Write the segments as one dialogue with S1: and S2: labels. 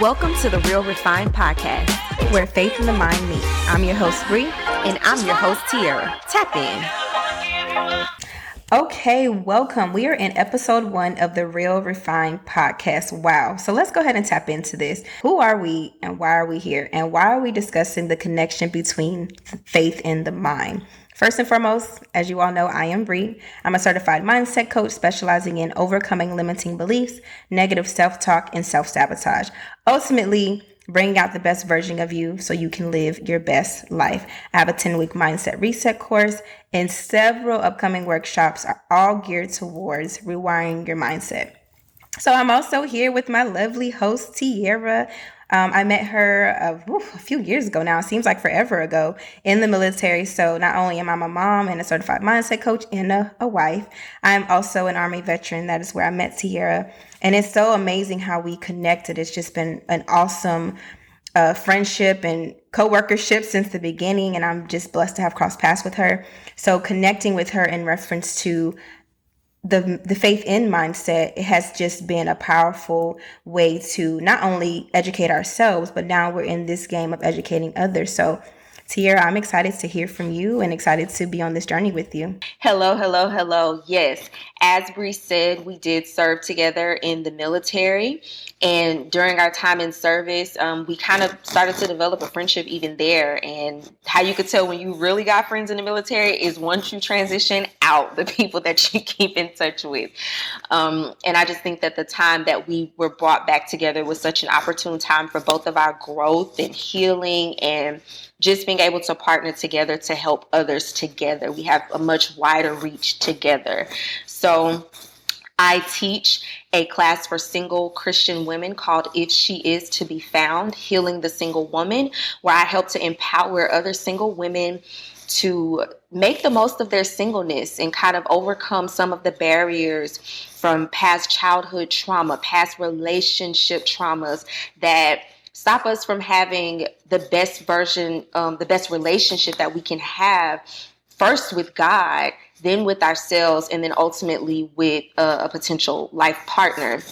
S1: Welcome to the Real Refined Podcast,
S2: where faith and the mind meet. I'm your host, Bree.
S1: And I'm your host, Tierra. Tap in.
S2: Okay, welcome. We are in episode one of the Real Refined podcast. Wow. So let's go ahead and tap into this. Who are we and why are we here? And why are we discussing the connection between faith and the mind? First and foremost, as you all know, I am Bree. I'm a certified mindset coach specializing in overcoming limiting beliefs, negative self talk, and self sabotage. Ultimately, bringing out the best version of you so you can live your best life. I have a 10 week mindset reset course, and several upcoming workshops are all geared towards rewiring your mindset. So I'm also here with my lovely host, Tierra. Um, I met her uh, a few years ago now. It seems like forever ago in the military. So not only am I a mom and a certified mindset coach and a, a wife, I'm also an Army veteran. That is where I met Tierra. And it's so amazing how we connected. It's just been an awesome uh, friendship and co-workership since the beginning and i'm just blessed to have crossed paths with her so connecting with her in reference to the the faith in mindset has just been a powerful way to not only educate ourselves but now we're in this game of educating others. So Tierra, I'm excited to hear from you and excited to be on this journey with you.
S1: Hello, hello, hello. Yes, as Bree said, we did serve together in the military. And during our time in service, um, we kind of started to develop a friendship even there. And how you could tell when you really got friends in the military is once you transition out, the people that you keep in touch with. Um, and I just think that the time that we were brought back together was such an opportune time for both of our growth and healing and just being able to partner together to help others together. We have a much wider reach together. So I teach a class for single Christian women called If She Is to Be Found Healing the Single Woman, where I help to empower other single women to make the most of their singleness and kind of overcome some of the barriers from past childhood trauma, past relationship traumas that stop us from having the best version, um, the best relationship that we can have first with God, then with ourselves, and then ultimately with a, a potential life partner.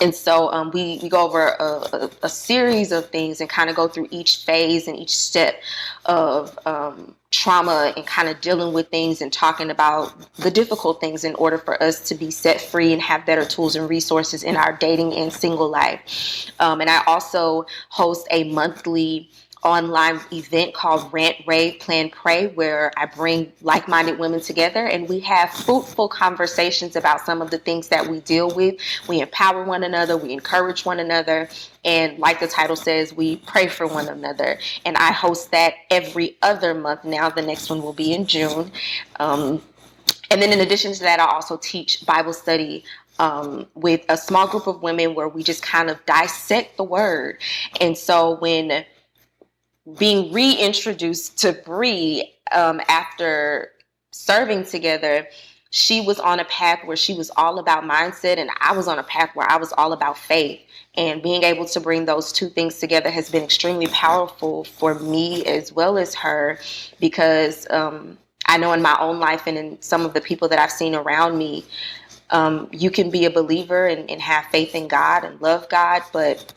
S1: And so um, we, we go over a, a, a, series of things and kind of go through each phase and each step of um, trauma and kind of dealing with things and talking about the difficult things in order for us to be set free and have better tools and resources in our dating and single life. Um, and I also host a monthly online event called Rant, Rave, Plan, Pray, where I bring like minded women together and we have fruitful conversations about some of the things that we deal with. We empower one another, we encourage one another, and like the title says, we pray for one another. And I host that every other month now. The next one will be in June. Um, and then in addition to that, I also teach Bible study um, with a small group of women where we just kind of dissect the word. And so when being reintroduced to Bree um, after serving together, she was on a path where she was all about mindset, and I was on a path where I was all about faith. And being able to bring those two things together has been extremely powerful for me as well as her because um, I know in my own life and in some of the people that I've seen around me, um, you can be a believer and, and have faith in God and love God, but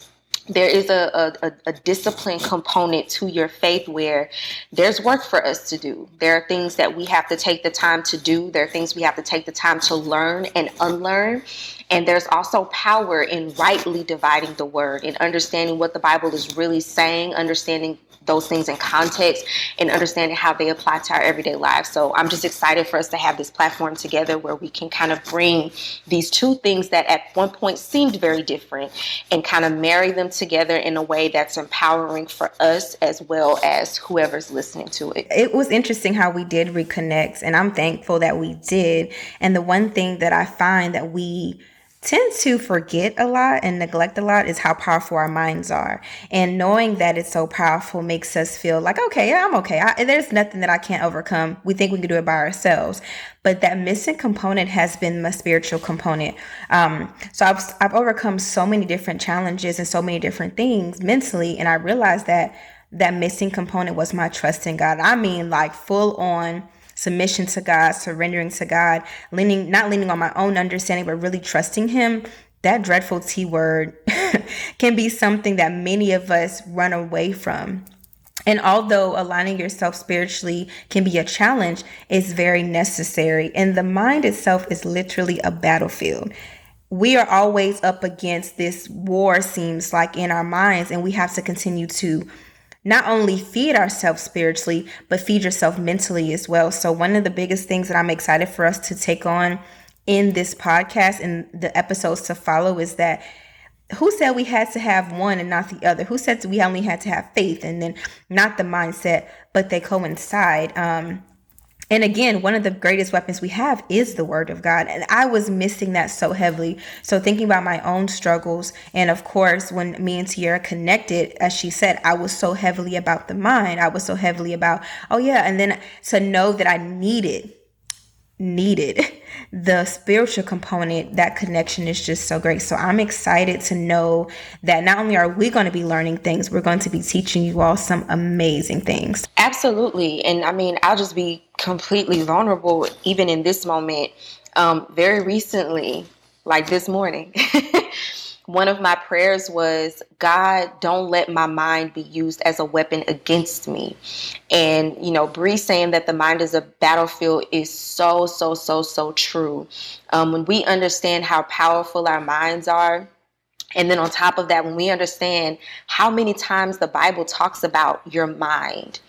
S1: there is a, a, a, discipline component to your faith where there's work for us to do. There are things that we have to take the time to do. There are things we have to take the time to learn and unlearn. And there's also power in rightly dividing the word and understanding what the Bible is really saying, understanding those things in context and understanding how they apply to our everyday lives. So I'm just excited for us to have this platform together where we can kind of bring these two things that at one point seemed very different and kind of marry them together in a way that's empowering for us as well as whoever's listening to it.
S2: It was interesting how we did reconnect, and I'm thankful that we did. And the one thing that I find that we tend to forget a lot and neglect a lot is how powerful our minds are. And knowing that it's so powerful makes us feel like, okay, I'm okay. I, there's nothing that I can't overcome. We think we can do it by ourselves. But that missing component has been my spiritual component. Um, so I've, I've overcome so many different challenges and so many different things mentally. And I realized that that missing component was my trust in God. I mean, like full on submission to God, surrendering to God, leaning not leaning on my own understanding, but really trusting Him that dreadful T word can be something that many of us run away from. And although aligning yourself spiritually can be a challenge, it's very necessary. And the mind itself is literally a battlefield. We are always up against this war, seems like, in our minds, and we have to continue to not only feed ourselves spiritually, but feed yourself mentally as well. So, one of the biggest things that I'm excited for us to take on in this podcast and the episodes to follow is that who said we had to have one and not the other? Who said we only had to have faith and then not the mindset, but they coincide? Um, and again, one of the greatest weapons we have is the word of God. And I was missing that so heavily. So, thinking about my own struggles, and of course, when me and Tierra connected, as she said, I was so heavily about the mind. I was so heavily about, oh, yeah. And then to know that I needed needed. The spiritual component, that connection is just so great. So I'm excited to know that not only are we going to be learning things, we're going to be teaching you all some amazing things.
S1: Absolutely. And I mean, I'll just be completely vulnerable even in this moment. Um, very recently, like this morning, one of my prayers was, God, don't let my mind be used as a weapon against me. And, you know, Bree saying that the mind is a battlefield is so, so, so, so true. Um, when we understand how powerful our minds are, and then on top of that, when we understand how many times the Bible talks about your mind,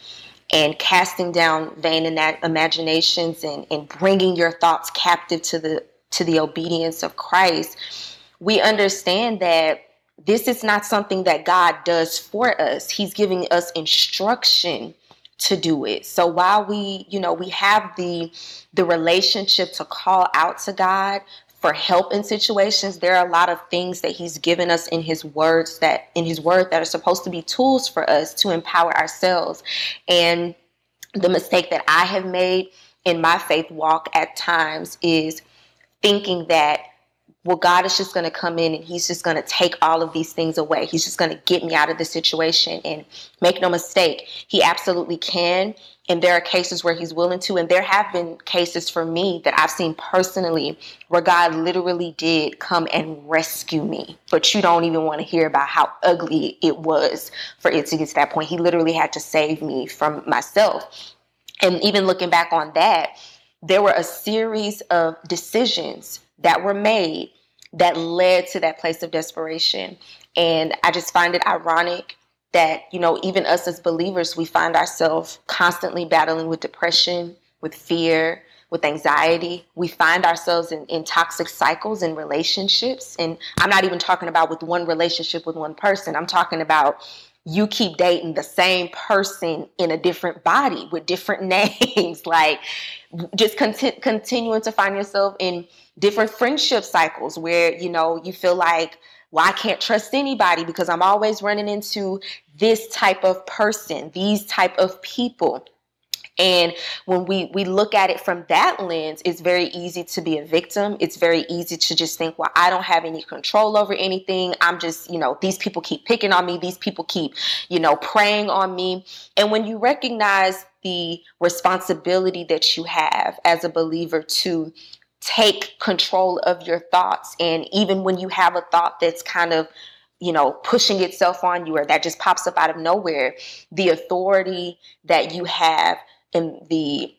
S1: and casting down vain imaginations and, and bringing your thoughts captive to the to the obedience of Christ we understand that this is not something that God does for us. He's giving us instruction to do it. So while we, you know, we have the the relationship to call out to God for help in situations, there are a lot of things that he's given us in his words that in his word that are supposed to be tools for us to empower ourselves. And the mistake that I have made in my faith walk at times is thinking that well, God is just going to come in and He's just going to take all of these things away. He's just going to get me out of the situation. And make no mistake, He absolutely can. And there are cases where He's willing to. And there have been cases for me that I've seen personally where God literally did come and rescue me. But you don't even want to hear about how ugly it was for it to get to that point. He literally had to save me from myself. And even looking back on that, there were a series of decisions that were made that led to that place of desperation. And I just find it ironic that, you know, even us as believers, we find ourselves constantly battling with depression, with fear, with anxiety. We find ourselves in, in toxic cycles in relationships. And I'm not even talking about with one relationship with one person, I'm talking about you keep dating the same person in a different body with different names like just conti- continuing to find yourself in different friendship cycles where you know you feel like well i can't trust anybody because i'm always running into this type of person these type of people and when we we look at it from that lens, it's very easy to be a victim. It's very easy to just think, well, I don't have any control over anything. I'm just, you know, these people keep picking on me. These people keep, you know, preying on me. And when you recognize the responsibility that you have as a believer to take control of your thoughts and even when you have a thought that's kind of you know, pushing itself on you or that just pops up out of nowhere, the authority that you have and the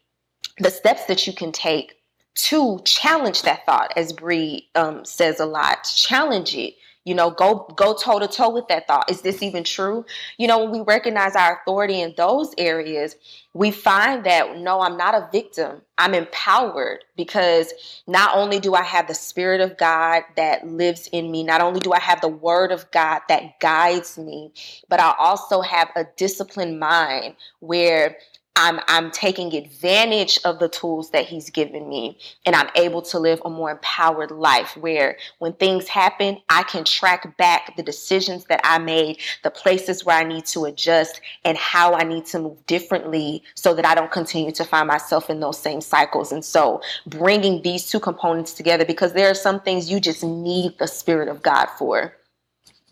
S1: the steps that you can take to challenge that thought, as Bree um, says a lot, challenge it. You know, go go toe to toe with that thought. Is this even true? You know, when we recognize our authority in those areas, we find that no, I'm not a victim. I'm empowered because not only do I have the Spirit of God that lives in me, not only do I have the Word of God that guides me, but I also have a disciplined mind where I'm I'm taking advantage of the tools that he's given me and I'm able to live a more empowered life where when things happen I can track back the decisions that I made, the places where I need to adjust and how I need to move differently so that I don't continue to find myself in those same cycles. And so bringing these two components together because there are some things you just need the spirit of God for.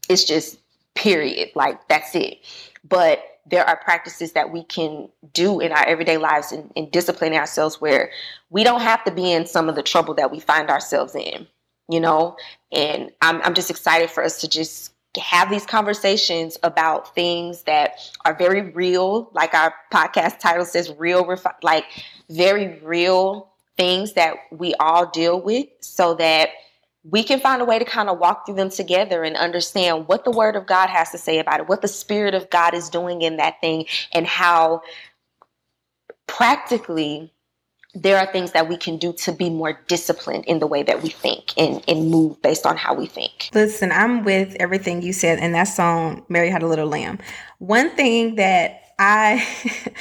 S1: It's just period. Like that's it. But there are practices that we can do in our everyday lives and, in disciplining ourselves where we don't have to be in some of the trouble that we find ourselves in. you know, and I'm, I'm just excited for us to just have these conversations about things that are very real, like our podcast title says, real, like very real things that we all deal with, so that we can find a way to kind of walk through them together and understand what the Word of God has to say about it, what the Spirit of God is doing in that thing, and how practically there are things that we can do to be more disciplined in the way that we think and, and move based on how we think.
S2: Listen, I'm with everything you said, in that song, Mary Had a Little Lamb. One thing that I,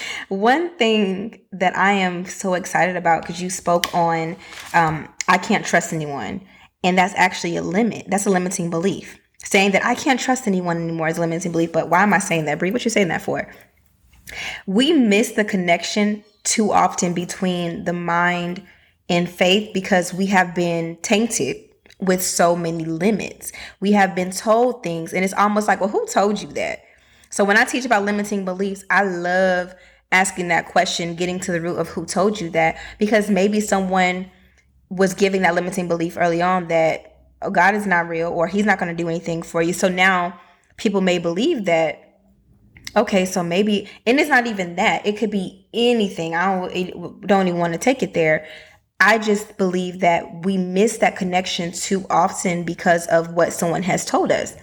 S2: one thing that I am so excited about because you spoke on, um, I can't trust anyone. And that's actually a limit. That's a limiting belief. Saying that I can't trust anyone anymore is a limiting belief. But why am I saying that, Bree? What you saying that for? We miss the connection too often between the mind and faith because we have been tainted with so many limits. We have been told things, and it's almost like, well, who told you that? So when I teach about limiting beliefs, I love asking that question, getting to the root of who told you that, because maybe someone was giving that limiting belief early on that oh, God is not real or He's not going to do anything for you. So now people may believe that Okay, so maybe, and it's not even that. It could be anything. I don't don't even want to take it there. I just believe that we miss that connection too often because of what someone has told us.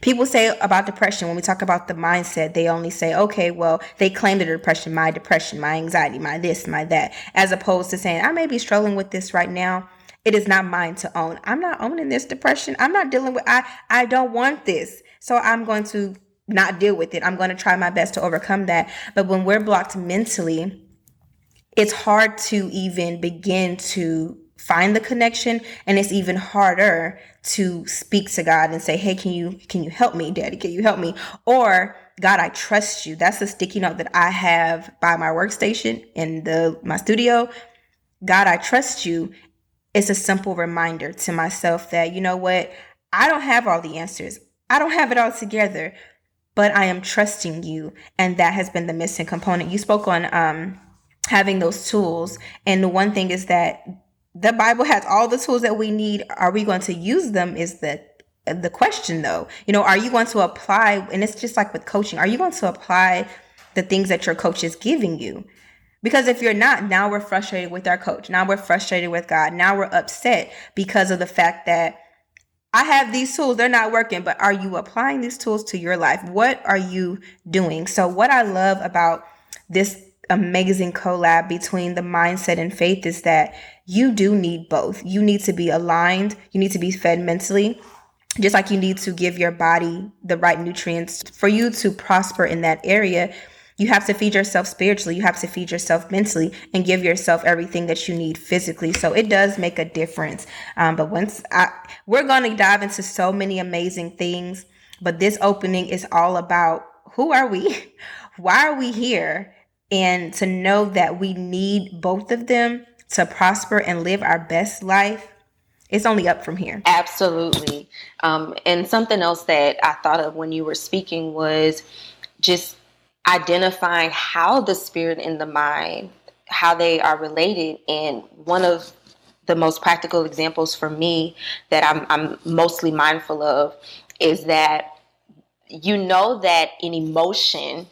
S2: People say about depression when we talk about the mindset, they only say, okay, well, they claim the depression, my depression, my anxiety, my this, my that, as opposed to saying, I may be struggling with this right now. It is not mine to own. I'm not owning this depression. I'm not dealing with I I don't want this. So I'm going to not deal with it. I'm going to try my best to overcome that. But when we're blocked mentally, it's hard to even begin to find the connection and it's even harder to speak to God and say, "Hey, can you can you help me, daddy? Can you help me?" Or, "God, I trust you." That's the sticky note that I have by my workstation in the my studio. God, I trust you. It's a simple reminder to myself that, you know what? I don't have all the answers. I don't have it all together, but I am trusting you. And that has been the missing component. You spoke on um, having those tools. And the one thing is that the Bible has all the tools that we need. Are we going to use them? Is the the question though. You know, are you going to apply and it's just like with coaching, are you going to apply the things that your coach is giving you? Because if you're not, now we're frustrated with our coach. Now we're frustrated with God. Now we're upset because of the fact that I have these tools, they're not working, but are you applying these tools to your life? What are you doing? So, what I love about this amazing collab between the mindset and faith is that you do need both. You need to be aligned, you need to be fed mentally, just like you need to give your body the right nutrients for you to prosper in that area you have to feed yourself spiritually, you have to feed yourself mentally, and give yourself everything that you need physically. So it does make a difference. Um, but once I, we're going to dive into so many amazing things, but this opening is all about who are we? Why are we here? And to know that we need both of them to prosper and live our best life it's only up from here.
S1: Absolutely. Um, and something else that I thought of when you were speaking was just identifying how the spirit and the mind how they are related and one of the most practical examples for me that I'm, I'm mostly mindful of is that you know that an emotion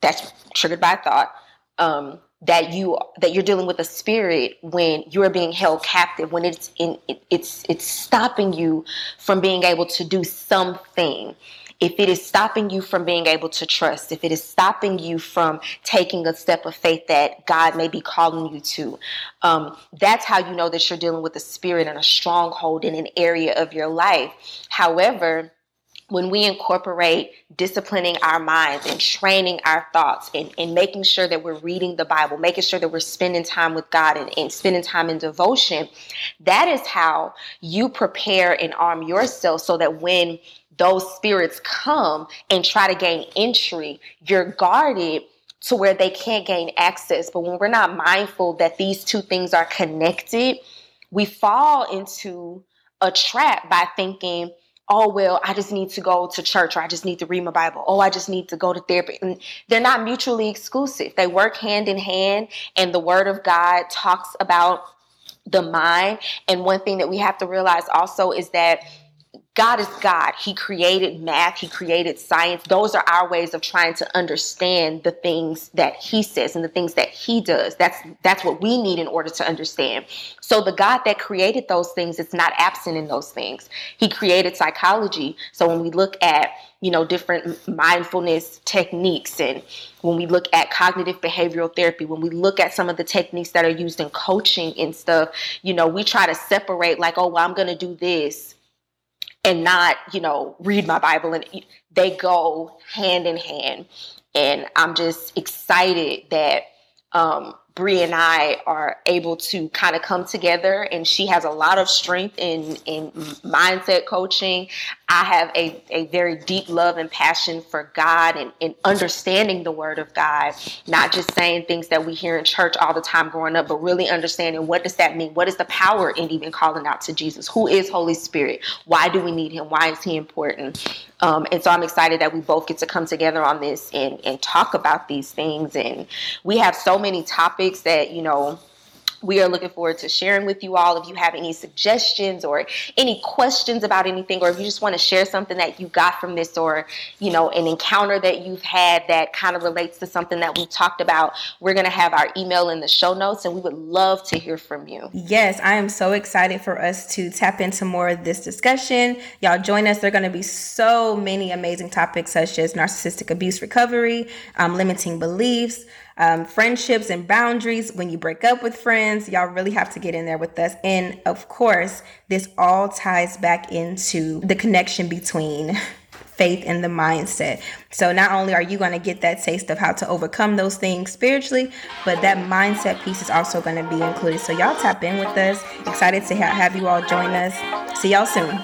S1: that's triggered by thought um, that you that you're dealing with a spirit when you're being held captive when it's in it, it's it's stopping you from being able to do something if it is stopping you from being able to trust, if it is stopping you from taking a step of faith that God may be calling you to, um, that's how you know that you're dealing with a spirit and a stronghold in an area of your life. However, when we incorporate disciplining our minds and training our thoughts and, and making sure that we're reading the Bible, making sure that we're spending time with God and, and spending time in devotion, that is how you prepare and arm yourself so that when those spirits come and try to gain entry, you're guarded to where they can't gain access. But when we're not mindful that these two things are connected, we fall into a trap by thinking, oh, well, I just need to go to church or I just need to read my Bible. Oh, I just need to go to therapy. And they're not mutually exclusive. They work hand in hand, and the Word of God talks about the mind. And one thing that we have to realize also is that God is God. He created math, He created science. Those are our ways of trying to understand the things that He says and the things that He does. That's that's what we need in order to understand. So the God that created those things is not absent in those things. He created psychology. So when we look at you know different mindfulness techniques and when we look at cognitive behavioral therapy when we look at some of the techniques that are used in coaching and stuff you know we try to separate like oh well i'm going to do this and not, you know, read my Bible. And they go hand in hand. And I'm just excited that um, Bree and I are able to kind of come together, and she has a lot of strength in in mindset coaching. I have a, a very deep love and passion for God and, and understanding the Word of God, not just saying things that we hear in church all the time growing up, but really understanding what does that mean? What is the power in even calling out to Jesus? Who is Holy Spirit? Why do we need Him? Why is He important? Um, and so I'm excited that we both get to come together on this and, and talk about these things. And we have so many topics that, you know, we are looking forward to sharing with you all. If you have any suggestions or any questions about anything, or if you just want to share something that you got from this, or you know, an encounter that you've had that kind of relates to something that we talked about, we're to have our email in the show notes, and we would love to hear from you.
S2: Yes, I am so excited for us to tap into more of this discussion. Y'all join us. There are to be so many amazing topics, such as narcissistic abuse recovery, um, limiting beliefs um, friendships and boundaries when you break up with friends. Y'all really have to get in there with us. And of course, this all ties back into the connection between faith and the mindset. So not only are you going to get that taste of how to overcome those things spiritually, but that mindset piece is also going to be included. So y'all tap in with us. Excited to have you all join us. See y'all soon.